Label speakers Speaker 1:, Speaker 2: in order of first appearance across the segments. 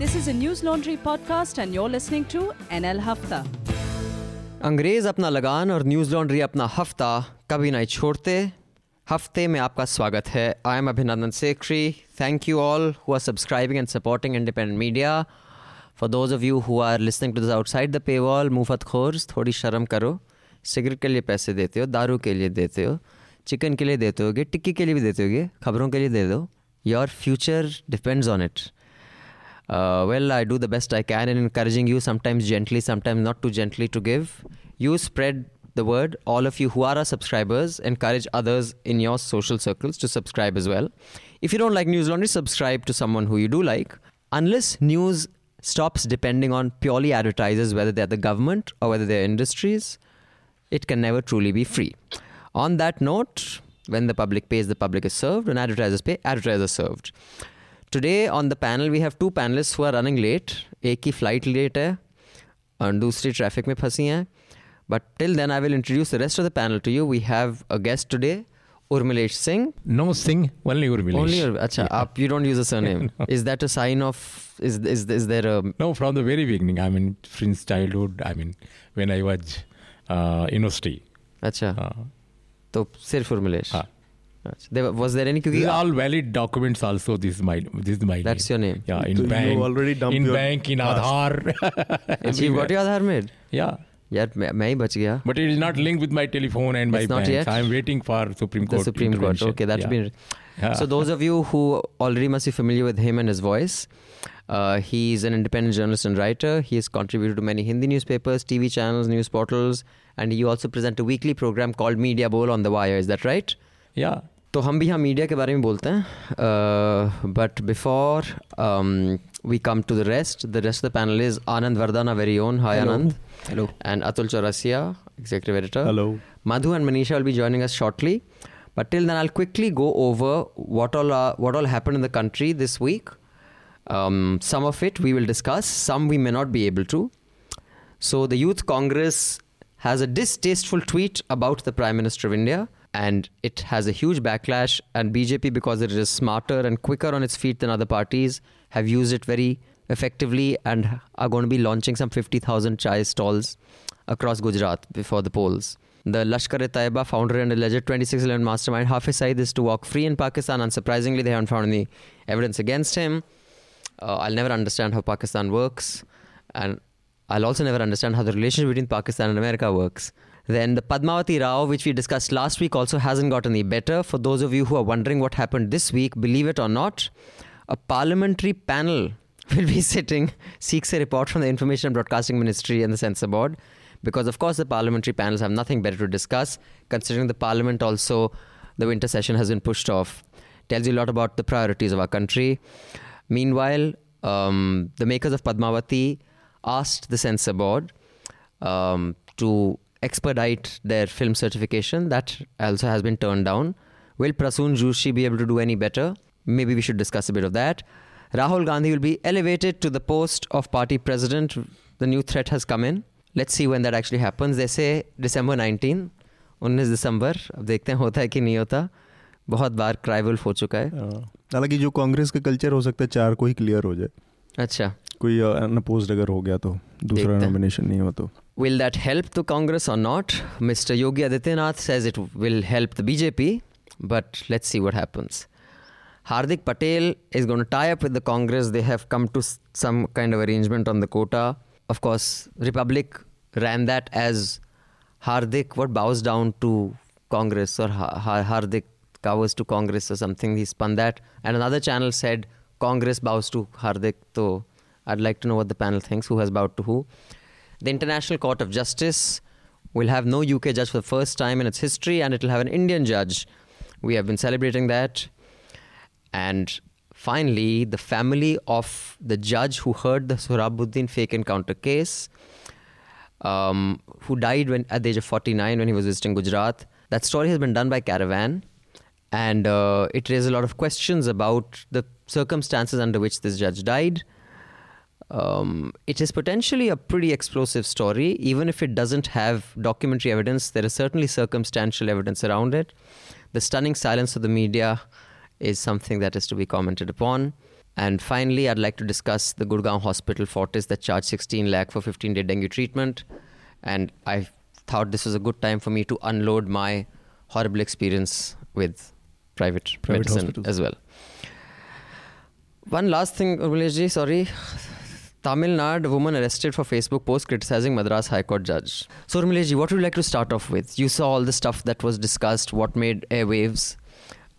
Speaker 1: This is Newslaundry podcast and you're listening to NL Hafta.
Speaker 2: अंग्रेज़ अपना लगान और न्यूज़ लॉन्ड्री अपना हफ़्ता कभी नहीं छोड़ते। हफ़्ते में आपका स्वागत है। I am Abhinandan Sekhri thank you all who are subscribing and supporting independent media for those of you who are listening to this outside the paywall मुफत खोर्स, थोड़ी शर्म करो। सिगरेट के लिए पैसे देते हो, दारू के लिए देते हो, चिकन के लिए देते होगे, टिक्की के लिए भी देते होगे, खबरों के लिए दे दो। Your future depends on it uh, well, I do the best I can in encouraging you, sometimes gently, sometimes not too gently, to give. You spread the word. All of you who are our subscribers, encourage others in your social circles to subscribe as well. If you don't like News Laundry, subscribe to someone who you do like. Unless news stops depending on purely advertisers, whether they're the government or whether they're industries, it can never truly be free. On that note, when the public pays, the public is served. When advertisers pay, advertisers are served. Today on the panel we have two panelists who are running late एक की flight late है और दूसरी traffic में फंसी हैं but till then I will introduce the rest of the panel to you we have a guest today Urmilesh Singh
Speaker 3: no Singh only Urmilesh
Speaker 2: only अच्छा आप you don't use a surname is that a sign of is is is there a
Speaker 3: no from the very beginning I mean since childhood I mean when I was university
Speaker 2: अच्छा तो सिर्फ़ उर्मिलेश
Speaker 3: हाँ
Speaker 2: Was there any?
Speaker 3: These all valid documents. Also, this my this my.
Speaker 2: That's your name.
Speaker 3: Yeah, in
Speaker 4: so
Speaker 3: bank.
Speaker 4: Already dumped
Speaker 3: in
Speaker 4: your
Speaker 3: bank in
Speaker 4: past.
Speaker 3: Aadhaar.
Speaker 2: so you got your Aadhaar made.
Speaker 3: Yeah.
Speaker 2: यार मैं मैं ही बच गया
Speaker 3: but it is my link with my telephone and my bank I am waiting for Supreme Court
Speaker 2: Supreme Court okay that's
Speaker 3: been
Speaker 2: so those of you who already must be familiar with him and his voice he is an independent journalist and writer. He has contributed to many Hindi newspapers, TV channels, news portals, and he also presents a weekly program called Media Bol on the Wire. Is that right?
Speaker 3: Yeah.
Speaker 2: तो हम भी यहाँ media के बारे में बोलते हैं but before we come to the rest the rest of the panel is Anand वरदाना very own hi
Speaker 4: Hello.
Speaker 2: Anand
Speaker 4: Hello.
Speaker 2: and Atul Chaurasia, executive editor.
Speaker 4: Hello.
Speaker 2: Madhu and Manisha will be joining us shortly. But till then, I'll quickly go over what all are, what all happened in the country this week. Um, some of it we will discuss. Some we may not be able to. So the Youth Congress has a distasteful tweet about the Prime Minister of India, and it has a huge backlash. And BJP, because it is smarter and quicker on its feet than other parties, have used it very effectively and are going to be launching some 50,000 chai stalls across Gujarat before the polls. The Lashkar-e-Taiba founder and alleged 2611 mastermind Hafiz Saeed is to walk free in Pakistan. Unsurprisingly, they haven't found any evidence against him. Uh, I'll never understand how Pakistan works, and I'll also never understand how the relationship between Pakistan and America works. Then the Padmavati row, which we discussed last week, also hasn't got any better. For those of you who are wondering what happened this week, believe it or not, a parliamentary panel will be sitting, seeks a report from the Information and Broadcasting Ministry and the Censor Board. Because, of course, the parliamentary panels have nothing better to discuss, considering the parliament also, the winter session has been pushed off. Tells you a lot about the priorities of our country. Meanwhile, um, the makers of Padmavati asked the censor board um, to expedite their film certification. That also has been turned down. Will Prasoon Joshi be able to do any better? Maybe we should discuss a bit of that. Rahul Gandhi will be elevated to the post of party president. The new threat has come in. Let's see when that actually happens. They say December 19, 19 दिसंबर अब देखते हैं होता है कि नहीं होता बहुत बार क्राई वुल्फ हो चुका है
Speaker 4: हाँ। हालाँकि जो कांग्रेस का कल्चर हो सकता है चार को ही क्लियर हो जाए
Speaker 2: अच्छा
Speaker 4: कोई अनअपोज्ड अगर हो गया तो दूसरा नॉमिनेशन नहीं हो तो
Speaker 2: Will that help the Congress or not? Mr. Yogi Adityanath says it will help the BJP, but let's see what happens. Hardik Patel is going to tie up with the Congress. They have come to some kind of arrangement on the quota. Of course, Republic ran that as Hardik what bows down to Congress or ha- ha- Hardik covers to Congress or something. He spun that, and another channel said Congress bows to Hardik. So I'd like to know what the panel thinks. Who has bowed to who? The International Court of Justice will have no UK judge for the first time in its history, and it will have an Indian judge. We have been celebrating that. And finally, the family of the judge who heard the Sohrabuddin fake encounter case, um, who died when, at the age of 49 when he was visiting Gujarat. That story has been done by Caravan, and uh, it raises a lot of questions about the circumstances under which this judge died. Um, it is potentially a pretty explosive story, even if it doesn't have documentary evidence. There is certainly circumstantial evidence around it. The stunning silence of the media is something that is to be commented upon. And finally, I'd like to discuss the Gurgaon Hospital Fortis that charged 16 lakh for 15 day dengue treatment. And I thought this was a good time for me to unload my horrible experience with private,
Speaker 4: Private
Speaker 2: medicine
Speaker 4: hospitals.
Speaker 2: as well. One last thing, Urmilesh sorry. Tamil Nadu woman arrested for Facebook post criticizing Madras High Court judge. So, Urmilesh what would you like to start off with? You saw all the stuff that was discussed, what made airwaves,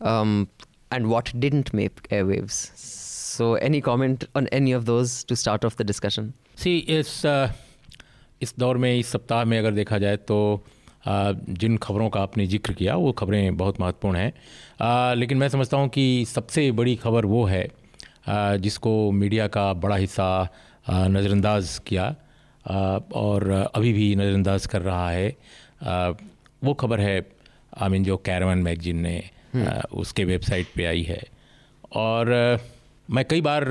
Speaker 2: um, and what didn't make airwaves. So, any comment on any of those to start off the discussion?
Speaker 3: सी इस अ, इस दौर में इस सप्ताह में अगर देखा जाए तो अ, जिन खबरों का आपने ज़िक्र किया वो खबरें बहुत महत्वपूर्ण हैं अ, लेकिन मैं समझता हूँ कि सबसे बड़ी खबर वो है जिसको मीडिया का बड़ा हिस्सा अ, नज़रअंदाज किया। और अभी भी नज़रअंदाज कर रहा है। वो खबर है आई मीन जो कैरवन मैगजीन ने उसके वेबसाइट पे आई है। और मैं कई बार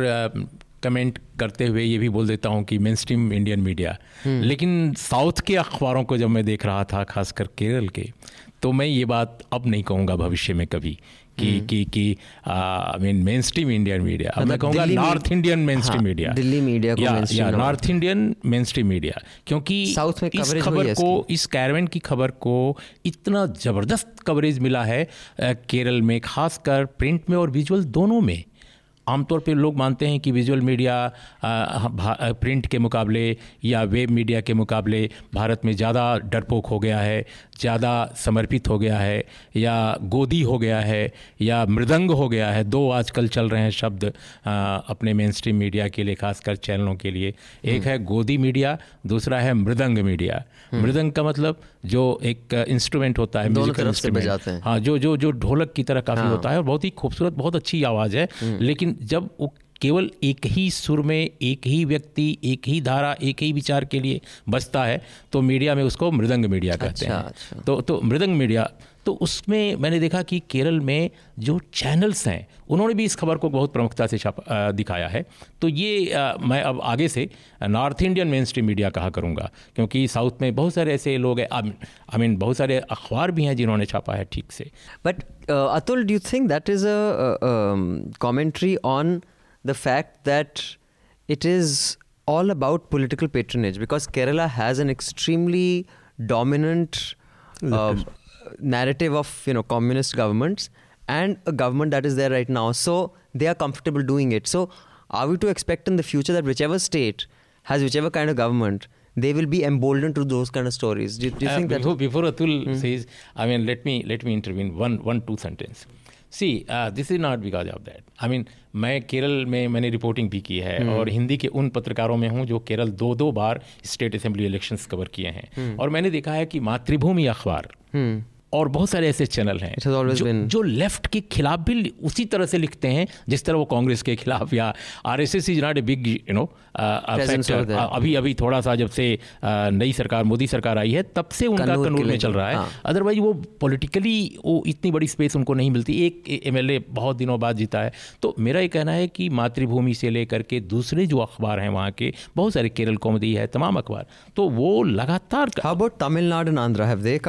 Speaker 3: कमेंट करते हुए ये भी बोल देता हूँ कि मेन स्ट्रीम इंडियन मीडिया लेकिन साउथ के अखबारों को जब मैं देख रहा था खासकर केरल के तो मैं ये बात अब नहीं कहूँगा भविष्य में कभी। कि कि कि I mean mainstream Indian media अब मैं कहूँगा
Speaker 2: कहूँगा
Speaker 3: नॉर्थ इंडियन मेन स्ट्रीम
Speaker 2: हाँ,
Speaker 3: मीडिया
Speaker 2: दिल्ली मीडिया को
Speaker 3: या, north Indian mainstream media क्योंकि
Speaker 2: साउथ में
Speaker 3: इस खबर को इस कैरवन की खबर को इतना ज़बरदस्त कवरेज मिला है केरल में खासकर प्रिंट में और विजुअल दोनों में। आमतौर पर लोग मानते हैं कि विजुअल मीडिया प्रिंट के मुकाबले या वेब मीडिया के मुकाबले भारत में ज़्यादा डरपोक हो गया है ज़्यादा समर्पित हो गया है या गोदी हो गया है या मृदंग हो गया है। दो आजकल चल रहे हैं शब्द अ, अपने मेन स्ट्रीम मीडिया के लिए खासकर चैनलों के लिए। एक है गोदी मीडिया दूसरा है मृदंग मीडिया मृदंग का मतलब जो एक इंस्ट्रूमेंट होता है
Speaker 2: दोनों
Speaker 3: इंस्ट्रूमेंट
Speaker 2: तरफ़ से बजाते हैं।
Speaker 3: हाँ जो जो जो ढोलक की तरह काफ़ी
Speaker 2: हाँ।
Speaker 3: होता है और बहुत ही खूबसूरत बहुत अच्छी आवाज़ है लेकिन जब वो केवल एक ही सुर में एक ही व्यक्ति एक ही धारा एक ही विचार के लिए बजता है तो मीडिया में उसको मृदंग मीडिया कहते
Speaker 2: अच्छा,
Speaker 3: हैं।
Speaker 2: अच्छा।
Speaker 3: तो तो मृदंग मीडिया तो उसमें मैंने देखा कि केरल में जो चैनल्स हैं उन्होंने भी इस खबर को बहुत प्रमुखता से छाप दिखाया है। तो ये अ, मैं अब आगे से north Indian mainstream media कहा करूँगा क्योंकि साउथ में बहुत सारे ऐसे लोग हैं आई मीन बहुत सारे अखबार भी हैं जिन्होंने छापा है ठीक से।
Speaker 2: But Atul Atul, do you think that is a, um, commentary on the fact that it is all about political patronage? Because Kerala has an extremely dominant uh, narrative of you know communist governments and a government that is there right now. So they are comfortable doing it. So are we to expect in the future that whichever state has whichever kind of government, they will be emboldened to those kind of stories? Do, do you
Speaker 3: Uh,
Speaker 2: think that?
Speaker 3: before, before Atul says, I mean, let me let me intervene one one two sentence. See, this is not because of that I mean मैं केरल में मैंने reporting भी की है और हिंदी के उन पत्रकारों में हूँ जो केरल दो दो बार स्टेट असेंबली इलेक्शंस कवर किए हैं। और मैंने देखा है कि मातृभूमि अखबार
Speaker 2: Hmm.
Speaker 3: और बहुत सारे ऐसे चैनल हैं जो,
Speaker 2: been-
Speaker 3: जो लेफ़्ट के खिलाफ भी उसी तरह से लिखते हैं जिस तरह वो कांग्रेस के खिलाफ या RSS is not a
Speaker 2: big you know.
Speaker 3: अभी अभी थोड़ा सा जब से नई सरकार मोदी सरकार आई है तब से उनका
Speaker 2: कन्नूर
Speaker 3: में चल रहा है
Speaker 2: हाँ।
Speaker 3: अदरवाइज़ वो पॉलिटिकली वो इतनी बड़ी स्पेस उनको नहीं मिलती एक एमएलए बहुत दिनों बाद जीता है तो मेरा ये कहना है कि मातृभूमि से लेकर के दूसरे जो अखबार हैं वहाँ के बहुत सारे केरल कौमदी है तमाम अखबार तो वो लगातार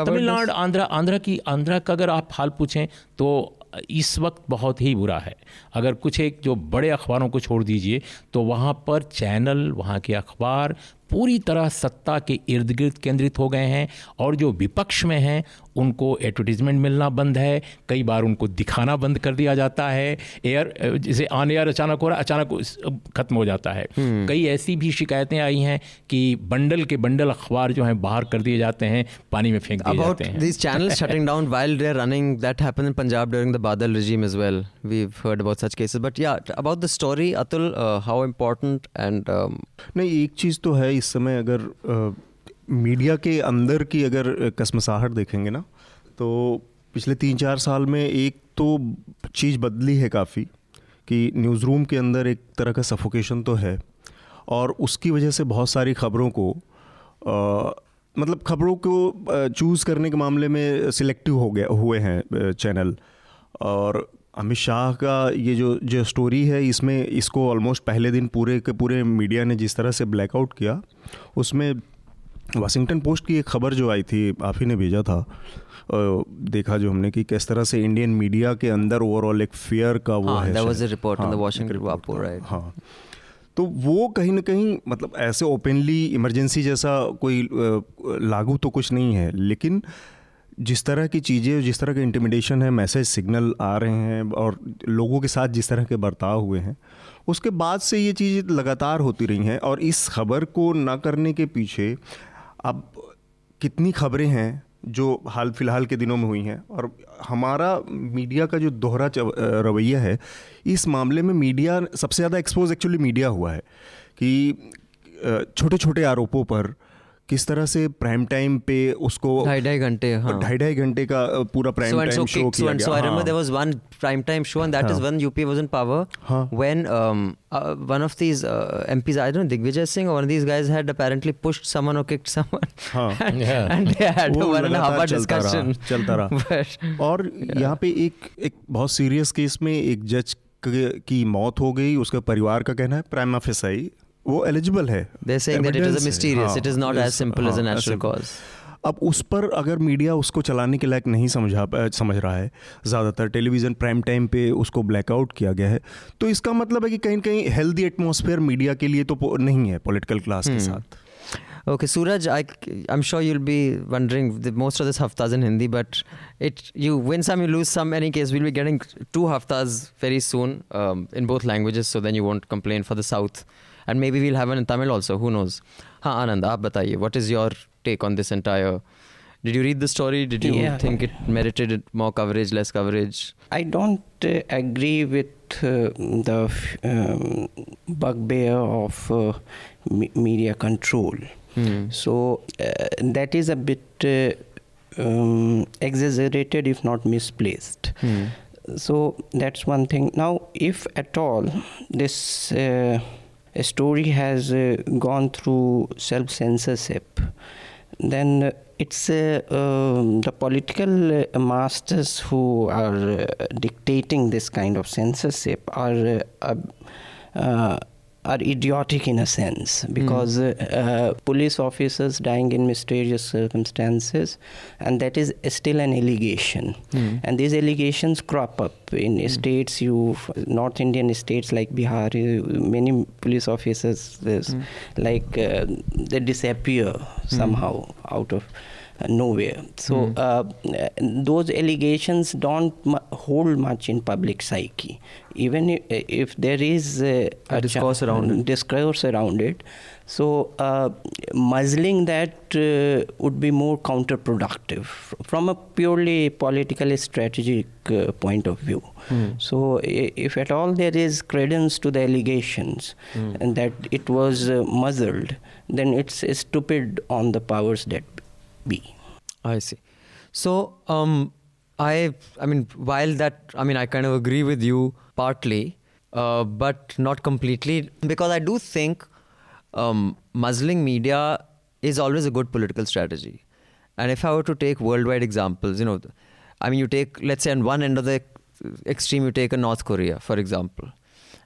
Speaker 2: this?
Speaker 3: तमिलनाडु आंध्रा आंध्रा की, आंध्रा का अगर आप हाल पूछें तो इस वक्त बहुत ही बुरा है। अगर कुछ एक जो बड़े अखबारों को छोड़ दीजिए तो वहाँ पर चैनल, वहाँ के अखबार पूरी तरह सत्ता के इर्द गिर्द केंद्रित हो गए हैं और जो विपक्ष में हैं उनको एडवर्टीजमेंट मिलना बंद है कई बार उनको दिखाना बंद कर दिया जाता है एयर जिसे आन एयर अचानक हो रहा अचानक ख़त्म हो जाता है। कई ऐसी भी शिकायतें आई हैं कि बंडल के बंडल अखबार जो हैं बाहर कर दिए जाते हैं पानी में फेंक दिए जाते हैं।
Speaker 2: Punjab during the Badal regime is well we heard about such cases but yeah about the story Atul how important and
Speaker 4: नहीं एक चीज़ तो है इस समय अगर मीडिया के अंदर की अगर कसमसाहट देखेंगे ना तो पिछले तीन चार साल में एक तो चीज़ बदली है काफ़ी कि न्यूज़ रूम के अंदर एक तरह का सफोकेशन तो है और उसकी वजह से बहुत सारी खबरों को अ, मतलब खबरों को चूज़ करने के मामले में सिलेक्टिव हो गया हुए हैं चैनल और अमित शाह का ये जो जो स्टोरी है इसमें इसको ऑलमोस्ट पहले दिन पूरे के पूरे मीडिया ने जिस तरह से ब्लैकआउट किया उसमें वाशिंगटन पोस्ट की एक खबर जो आई थी आप ही ने भेजा था देखा जो हमने कि किस तरह से इंडियन मीडिया के अंदर ओवरऑल एक फियर का वो
Speaker 2: हाँ,
Speaker 4: है
Speaker 2: report Vapo,
Speaker 4: था।
Speaker 2: right.
Speaker 4: हाँ तो वो कहीं ना कहीं मतलब ऐसे ओपनली इमरजेंसी जैसा कोई लागू तो कुछ नहीं है लेकिन जिस तरह की चीज़ें जिस तरह के इंटिमिडेशन है मैसेज सिग्नल आ रहे हैं और लोगों के साथ जिस तरह के बर्ताव हुए हैं, उसके बाद से ये चीज़ लगातार होती रही हैं और इस खबर को ना करने के पीछे अब कितनी खबरें हैं जो हाल फ़िलहाल के दिनों में हुई हैं और हमारा मीडिया का जो दोहरा रवैया है, इस मामले में मीडिया सबसे ज़्यादा एक्सपोज एक्चुअली मीडिया हुआ है कि छोटे छोटे आरोपों पर किस तरह से प्राइम टाइम पे उसको
Speaker 2: ढाई ढाई घंटे हाँ।
Speaker 4: ढाई ढाई घंटे का पूरा प्राइम टाइम शो किया गया
Speaker 2: so one prime and that is UP was in power when of these I don't
Speaker 4: और किक्ड पे एक एक बहुत सीरियस केस में एक जज की मौत हो गई उसके परिवार का कहना है प्राइम ऑफ़िस आई वो एलिजिबल है. हाँ. हाँ, अब उस पर अगर मीडिया उसको चलाने के लायक नहीं समझा समझ रहा है ज़्यादातर टेलीविज़न प्राइम टाइम पे उसको ब्लैकआउट किया गया है तो इसका मतलब है कि कहीं कहीं हेल्दी एटमोसफेयर मीडिया के लिए तो नहीं है पॉलिटिकल क्लास के साथ।
Speaker 2: Okay Suraj I I am sure you will be wondering the most of this Haftas in Hindi but it you win some you lose some any case will be getting to Haftas very soon in both languages so then you won't complain for the south and maybe we'll have one in Tamil also. Who knows? Ha, Anand, aap bataiye. What is your take on this entire? Did you read the story? Did you
Speaker 5: yeah.
Speaker 2: think it merited more coverage, less coverage?
Speaker 5: I don't uh, agree with uh, the um, bugbear of uh, me- media control.
Speaker 2: Mm.
Speaker 5: So uh, that is a bit uh, um, exaggerated, if not misplaced.
Speaker 2: Mm.
Speaker 5: So that's one thing. Now, if at all this uh, uh, story has uh, gone through self censorship, then it's uh, um, the political uh, masters who are uh, dictating this kind of censorship are uh, uh, are idiotic in a sense because uh, uh, police officers dying in mysterious circumstances and that is still an allegation. And these allegations crop up in states you north indian states like bihar many police officers there's like uh, they disappear somehow out of nowhere. So uh, uh, those allegations don't hold much in public psyche. Even if, if there is uh,
Speaker 2: A discourse around it.
Speaker 5: discourse around it, so uh, muzzling that uh, would be more counterproductive from a purely political strategic uh, point of view. So if at all there is credence to the allegations and that it was uh, muzzled, then it's stupid on the powers that be.
Speaker 2: I see. So, um, I, I mean, while that, I mean, I kind of agree with you partly, uh, but not completely, because I do think um, muzzling media is always a good political strategy. And if I were to take worldwide examples, you know, I mean, you take, let's say, on one end of the extreme, you take a North Korea, for example.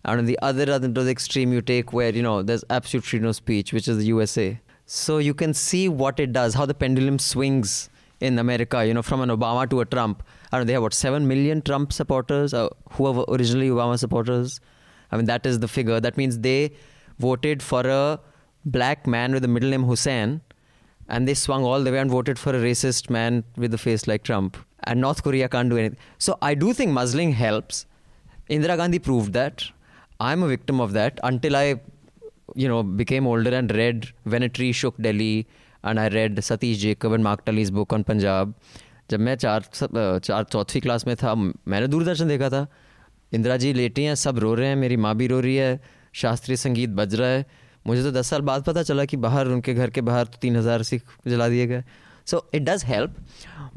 Speaker 2: And on the other end of the extreme, you take where, you know, there's absolute freedom of speech, which is the USA. So you can see what it does, how the pendulum swings in America, you know, from an Obama to a Trump. I don't know, they have what, 7 million Trump supporters, uh, who were originally Obama supporters. I mean, that is the figure. That means they voted for a black man with the middle name Hussein, and they swung all the way and voted for a racist man with a face like Trump. And North Korea can't do anything. So I do think muzzling helps. Indira Gandhi proved that. I'm a victim of that until I, you know, became older and read When a Tree Shook Delhi and I read Satish Jacob and Mark Tully's book on Punjab. जब मैं चार चार चौथी class में था मैंने दूरदर्शन देखा था। इंदिरा जी लेटी हैं सब रो रहे हैं मेरी माँ भी रो रही है शास्त्रीय संगीत बज रहा है। मुझे तो दस साल बाद पता चला कि बाहर उनके घर के बाहर तो तीन हज़ार सिख जला दिए गए। So it does help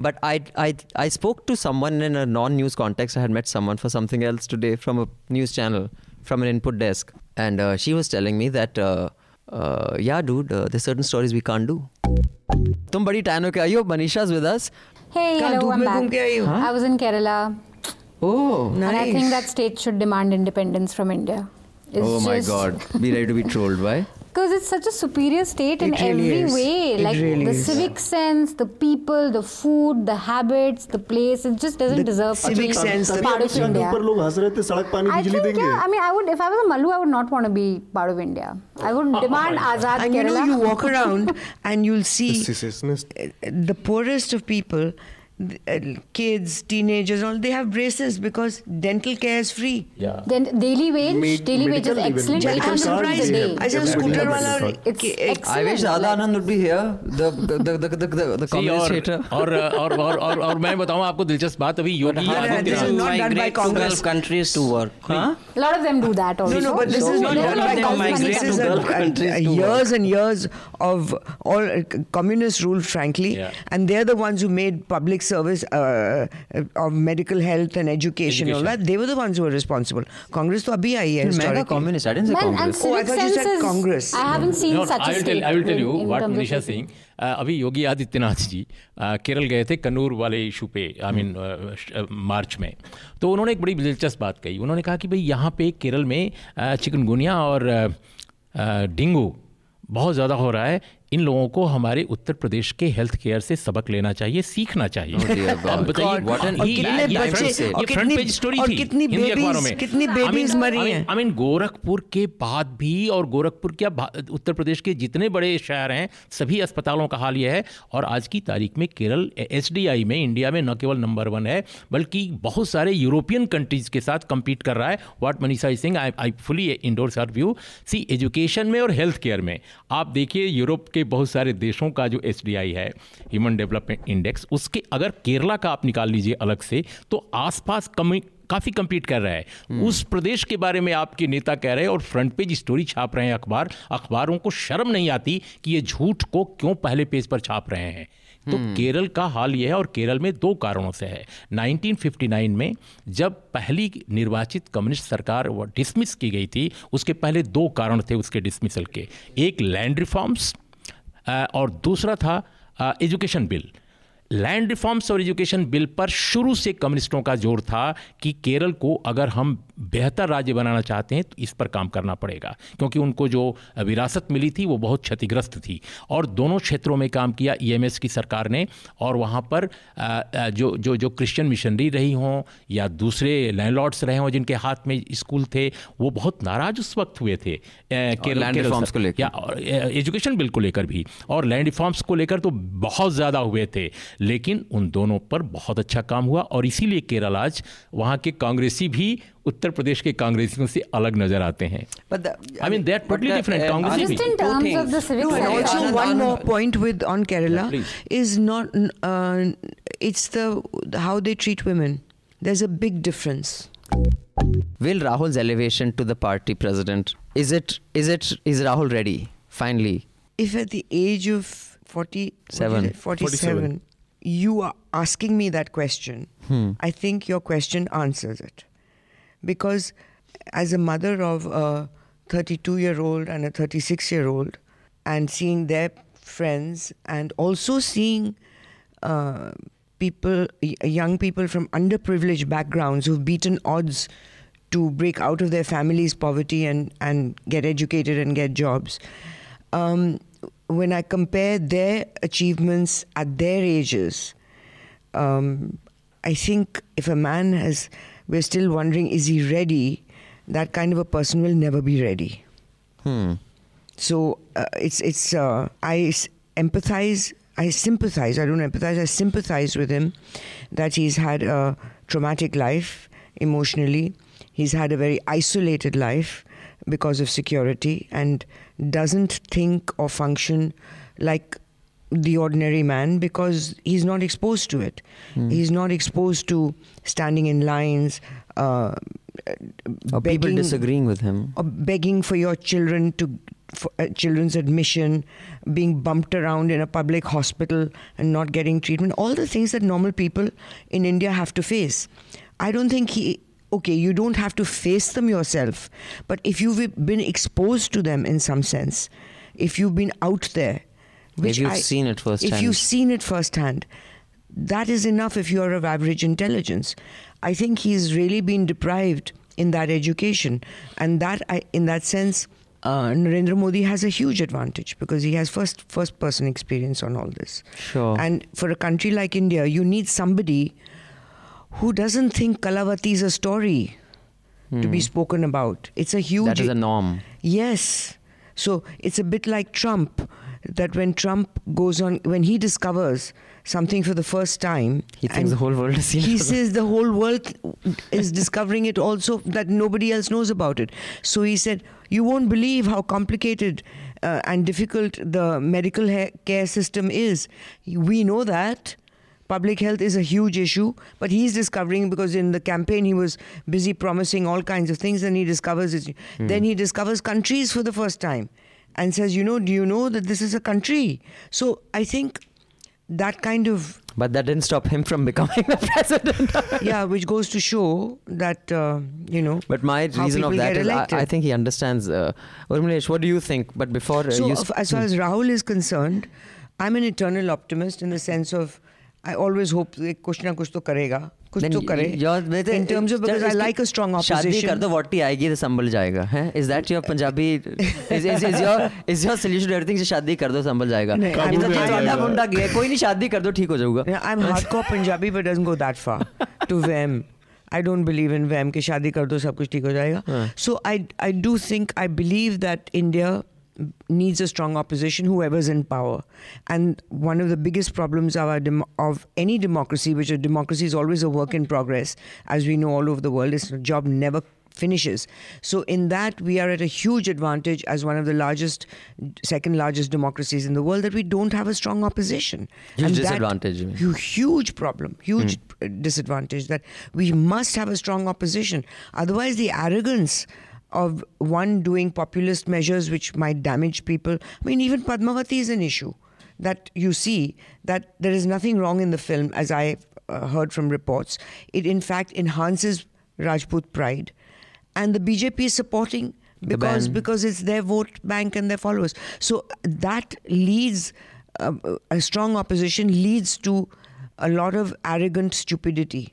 Speaker 2: but I I I spoke to someone in a non news context I had met someone for something else today from a news channel from an input desk. and uh, she was telling me that uh, uh, yeah dude uh, there's certain stories we can't do तुम बड़ी tan होके आई हो मनीषा's with us
Speaker 6: Hey,
Speaker 2: कहाँ
Speaker 6: hello,
Speaker 2: धूप
Speaker 6: I'm
Speaker 2: में
Speaker 6: back.
Speaker 2: घूम के आई हो
Speaker 6: I was in Kerala,
Speaker 2: oh nice
Speaker 6: and I think that state should demand independence from India. It's
Speaker 2: oh my
Speaker 6: just-
Speaker 2: god be ready to be trolled by
Speaker 6: because it's such a superior state in
Speaker 7: It really
Speaker 6: every
Speaker 7: is.
Speaker 6: way.
Speaker 7: It
Speaker 6: like
Speaker 7: really
Speaker 6: the
Speaker 7: is.
Speaker 6: civic sense, the people, the food, the habits, the place. It just doesn't
Speaker 7: The
Speaker 6: deserve to
Speaker 7: civic
Speaker 6: be
Speaker 7: sense, the
Speaker 6: part of
Speaker 4: छत के
Speaker 6: India.
Speaker 4: ऊपर लोग हंस रहे थे सड़क पानी
Speaker 6: I
Speaker 4: बिजली
Speaker 6: think,
Speaker 4: देंगे
Speaker 6: yeah. I mean, I would if I was a Mallu, I would not want to be part of India. I would demand Azad
Speaker 7: And you
Speaker 6: Kerala.
Speaker 7: know, you walk around and you'll see
Speaker 4: Secessionist.
Speaker 7: uh, the poorest of people, th- uh, kids, teenagers, all they have braces because dental care is free.
Speaker 3: Yeah.
Speaker 6: Then daily wage,
Speaker 4: Med-
Speaker 6: daily wage is
Speaker 4: medical even.
Speaker 6: excellent.
Speaker 4: Medical
Speaker 6: and
Speaker 4: card
Speaker 6: rupees
Speaker 4: is
Speaker 6: a
Speaker 4: here.
Speaker 6: day.
Speaker 7: I said,
Speaker 4: Everybody
Speaker 7: scooter
Speaker 4: has
Speaker 7: wala,
Speaker 4: medical
Speaker 6: It's
Speaker 7: ke-
Speaker 2: I wish
Speaker 6: excellent.
Speaker 2: Radha
Speaker 6: like-
Speaker 2: Anand would be here, the the the the, the, the, the
Speaker 3: See,
Speaker 2: communist
Speaker 3: और,
Speaker 2: hater.
Speaker 3: और और और और और मैं बताऊं आपको दिलचस्प बात अभी योगी
Speaker 7: how
Speaker 5: Half of
Speaker 7: this is
Speaker 5: them
Speaker 7: not done by
Speaker 5: migrate to
Speaker 7: Congress.
Speaker 5: Gulf countries to work.
Speaker 2: Huh?
Speaker 6: A lot of them do that also.
Speaker 7: No, no, but this
Speaker 6: So
Speaker 7: is not
Speaker 6: there
Speaker 7: done
Speaker 6: are
Speaker 7: by
Speaker 6: a lot of
Speaker 7: Congress.
Speaker 6: money
Speaker 7: This
Speaker 6: there.
Speaker 7: is
Speaker 5: to
Speaker 7: a,
Speaker 5: Gulf countries
Speaker 7: a-
Speaker 5: to
Speaker 7: years and years of all uh, communist rule, frankly,
Speaker 3: Yeah.
Speaker 7: and they're the ones who made public service uh, uh, of medical health and education, and all that. They were the ones who were responsible. Congress to abhi aayi hai
Speaker 2: Mega
Speaker 7: historically.
Speaker 2: communist. I didn't say
Speaker 6: Man,
Speaker 2: Congress.
Speaker 7: Oh, I thought you said
Speaker 6: is-
Speaker 7: Congress.
Speaker 6: I haven't seen
Speaker 3: No,
Speaker 6: such
Speaker 3: I
Speaker 6: a
Speaker 3: will
Speaker 6: state.
Speaker 3: tell, I will tell you
Speaker 6: in
Speaker 3: what Manisha
Speaker 6: civic.
Speaker 3: Singh uh, अभी Yogi Adityanath ji uh, Kerala गए थे कन्नूर वाले issue पे I mean मार्च में तो उन्होंने एक बड़ी दिलचस्प बात कही उन्होंने कहा कि भाई यहाँ पे केरल में uh, चिकनगुनिया और uh, uh, डेंगू बहुत ज़्यादा हो रहा है इन लोगों को हमारे उत्तर प्रदेश के हेल्थ केयर से सबक लेना चाहिए सीखना चाहिए। बताइए गोरखपुर के बाद भी और गोरखपुर क्या उत्तर प्रदेश के जितने बड़े शहर हैं सभी अस्पतालों का हाल यह है। और आज की तारीख में केरल एस में इंडिया में न केवल नंबर वन है बल्कि बहुत सारे यूरोपियन कंट्रीज़ के साथ compete कर रहा है। What Manisha Singh I I fully endorse our view see education में और हेल्थ केयर में आप देखिए यूरोप के बहुत सारे देशों का जो एसडीआई है ह्यूमन डेवलपमेंट इंडेक्स उसके अगर केरला का आप निकाल लीजिए अलग से तो आसपास कमी काफ़ी compete कर रहा है। उस प्रदेश के बारे में आपके नेता कह रहे हैं और फ्रंट पेज स्टोरी छाप रहे हैं अखबार अखबारों को शर्म नहीं आती कि ये झूठ को क्यों पहले पेज पर छाप रहे हैं। तो केरल का हाल यह है और केरल में दो कारणों से है। 1959 में जब पहली निर्वाचित कम्युनिस्ट सरकार डिसमिस की गई थी उसके पहले दो कारण थे उसके डिसमिसल के। एक लैंड रिफॉर्म्स और दूसरा था एजुकेशन बिल। लैंड रिफॉर्म्स और एजुकेशन बिल पर शुरू से कम्युनिस्टों का ज़ोर था कि केरल को अगर हम बेहतर राज्य बनाना चाहते हैं तो इस पर काम करना पड़ेगा। क्योंकि उनको जो विरासत मिली थी वो बहुत क्षतिग्रस्त थी। और दोनों क्षेत्रों में काम किया ईएमएस की सरकार ने और वहाँ पर जो जो जो क्रिश्चियन मिशनरी रही हों या दूसरे लैंडलॉर्ड्स रहे हों जिनके हाथ में स्कूल थे वो बहुत नाराज़ उस वक्त हुए थे। केरल
Speaker 2: land
Speaker 3: केरल
Speaker 2: को लेकर।
Speaker 3: एजुकेशन बिल को लेकर भी। और लैंड रिफॉर्म्स को लेकर तो बहुत ज़्यादा हुए थे। लेकिन उन दोनों पर बहुत अच्छा काम हुआ और इसीलिए केरल आज वहाँ के कांग्रेसी भी उत्तर प्रदेश के कांग्रेसियों से अलग नज़र आते हैं I mean they totally different कांग्रेसी
Speaker 6: Just in terms of the civic
Speaker 7: No, and also
Speaker 2: Anand-
Speaker 7: one
Speaker 2: Anand-
Speaker 7: more point with on Kerala
Speaker 3: Yeah,
Speaker 7: is not uh, it's the how they treat women. There's a big difference.
Speaker 2: will Rahul's elevation to the party president is it is it is Rahul ready finally?
Speaker 7: If at the age of 40, what is
Speaker 2: Seven.
Speaker 7: it? 47, you are asking me that question, I think your question answers it. Because as a mother of a 32 year old and a 36 year old, and seeing their friends, and also seeing uh, people, young people from underprivileged backgrounds who've beaten odds to break out of their family's poverty and, and get educated and get jobs. Um, when I compare their achievements at their ages, um, I think if a man has, we're still wondering, is he ready? That kind of a person will never be ready.
Speaker 2: Hmm.
Speaker 7: So uh, it's it's uh, I s- empathize, I sympathize. I don't empathize. I sympathize with him that he's had a traumatic life emotionally. He's had a very isolated life because of security and doesn't think or function like the ordinary man because he's not exposed to it. He's not exposed to standing in lines. Uh,
Speaker 2: Or people disagreeing with him.
Speaker 7: or begging for your children to for uh, children's admission, being bumped around in a public hospital and not getting treatment, all the things that normal people in India have to face. I don't think he okay, you don't have to face them yourself, but if you've been exposed to them in some sense, if you've been out there, which
Speaker 2: you've
Speaker 7: I-
Speaker 2: seen it
Speaker 7: if
Speaker 2: firsthand.
Speaker 7: you've seen it firsthand, that is enough if you're of average intelligence. I think he's really been deprived in that education, and that, I, in that sense, uh, Narendra Modi has a huge advantage because he has first first person experience on all this.
Speaker 2: Sure.
Speaker 7: And for a country like India, you need somebody who doesn't think Kalavati is a story to be spoken about. It's a huge
Speaker 2: Hmm. That is a norm.
Speaker 7: Yes. So it's a bit like Trump that when Trump goes on, when he discovers something for the first time,
Speaker 2: He thinks the whole world seen
Speaker 7: He says the whole world is discovering it also that nobody else knows about it. So he said, You won't believe how complicated uh, and difficult the medical care system is. We know that. Public health is a huge issue, but he's discovering because in the campaign he was busy promising all kinds of things, and he discovers it. Then he discovers countries for the first time, and says, "You know, do you know that this is a country?" So I think that kind of
Speaker 2: But that didn't stop him from becoming the president.
Speaker 7: yeah, which goes to show that uh, you know.
Speaker 2: But my reason of that is I. I think he understands. Uh, Urmilesh, what do you think? But before uh,
Speaker 7: So,
Speaker 2: you.
Speaker 7: of- as far as Rahul is concerned, I'm an eternal optimist in the sense of I always hope कुछ ना कुछ तो करेगा। कुछ तो करे। In terms of because I like a strong opposition शादी
Speaker 2: कर दो वोटी आएगी तो संभल जाएगा हैं? Is that your Punjabi is is is your is your solution everything शादी कर दो संभल जाएगा। ये तो
Speaker 7: चौड़ा
Speaker 2: मुंडा गया कोई नहीं शादी कर दो ठीक हो जाऊँगा।
Speaker 7: I am hardcore Punjabi but doesn't go that far to them I don't believe in वेम कि शादी कर दो सब कुछ ठीक हो जाएगा। So I I do think I believe that India needs a strong opposition, whoever's in power. And one of the biggest problems of, our dem- of any democracy, which a democracy is always a work in progress, as we know all over the world, is a job never finishes. So in that we are at a huge advantage as one of the largest, second largest democracies in the world that we don't have a strong opposition.
Speaker 2: Huge
Speaker 7: And that-
Speaker 2: disadvantage, you
Speaker 7: huge problem, huge uh, disadvantage that we must have a strong opposition. Otherwise, the arrogance of one doing populist measures which might damage people. I mean, even Padmavati is an issue that you see that there is nothing wrong in the film, as I uh, heard from reports. It in fact enhances Rajput pride, and the BJP is supporting because because it's their vote bank and their followers. So that leads uh, a strong opposition leads to a lot of arrogant stupidity.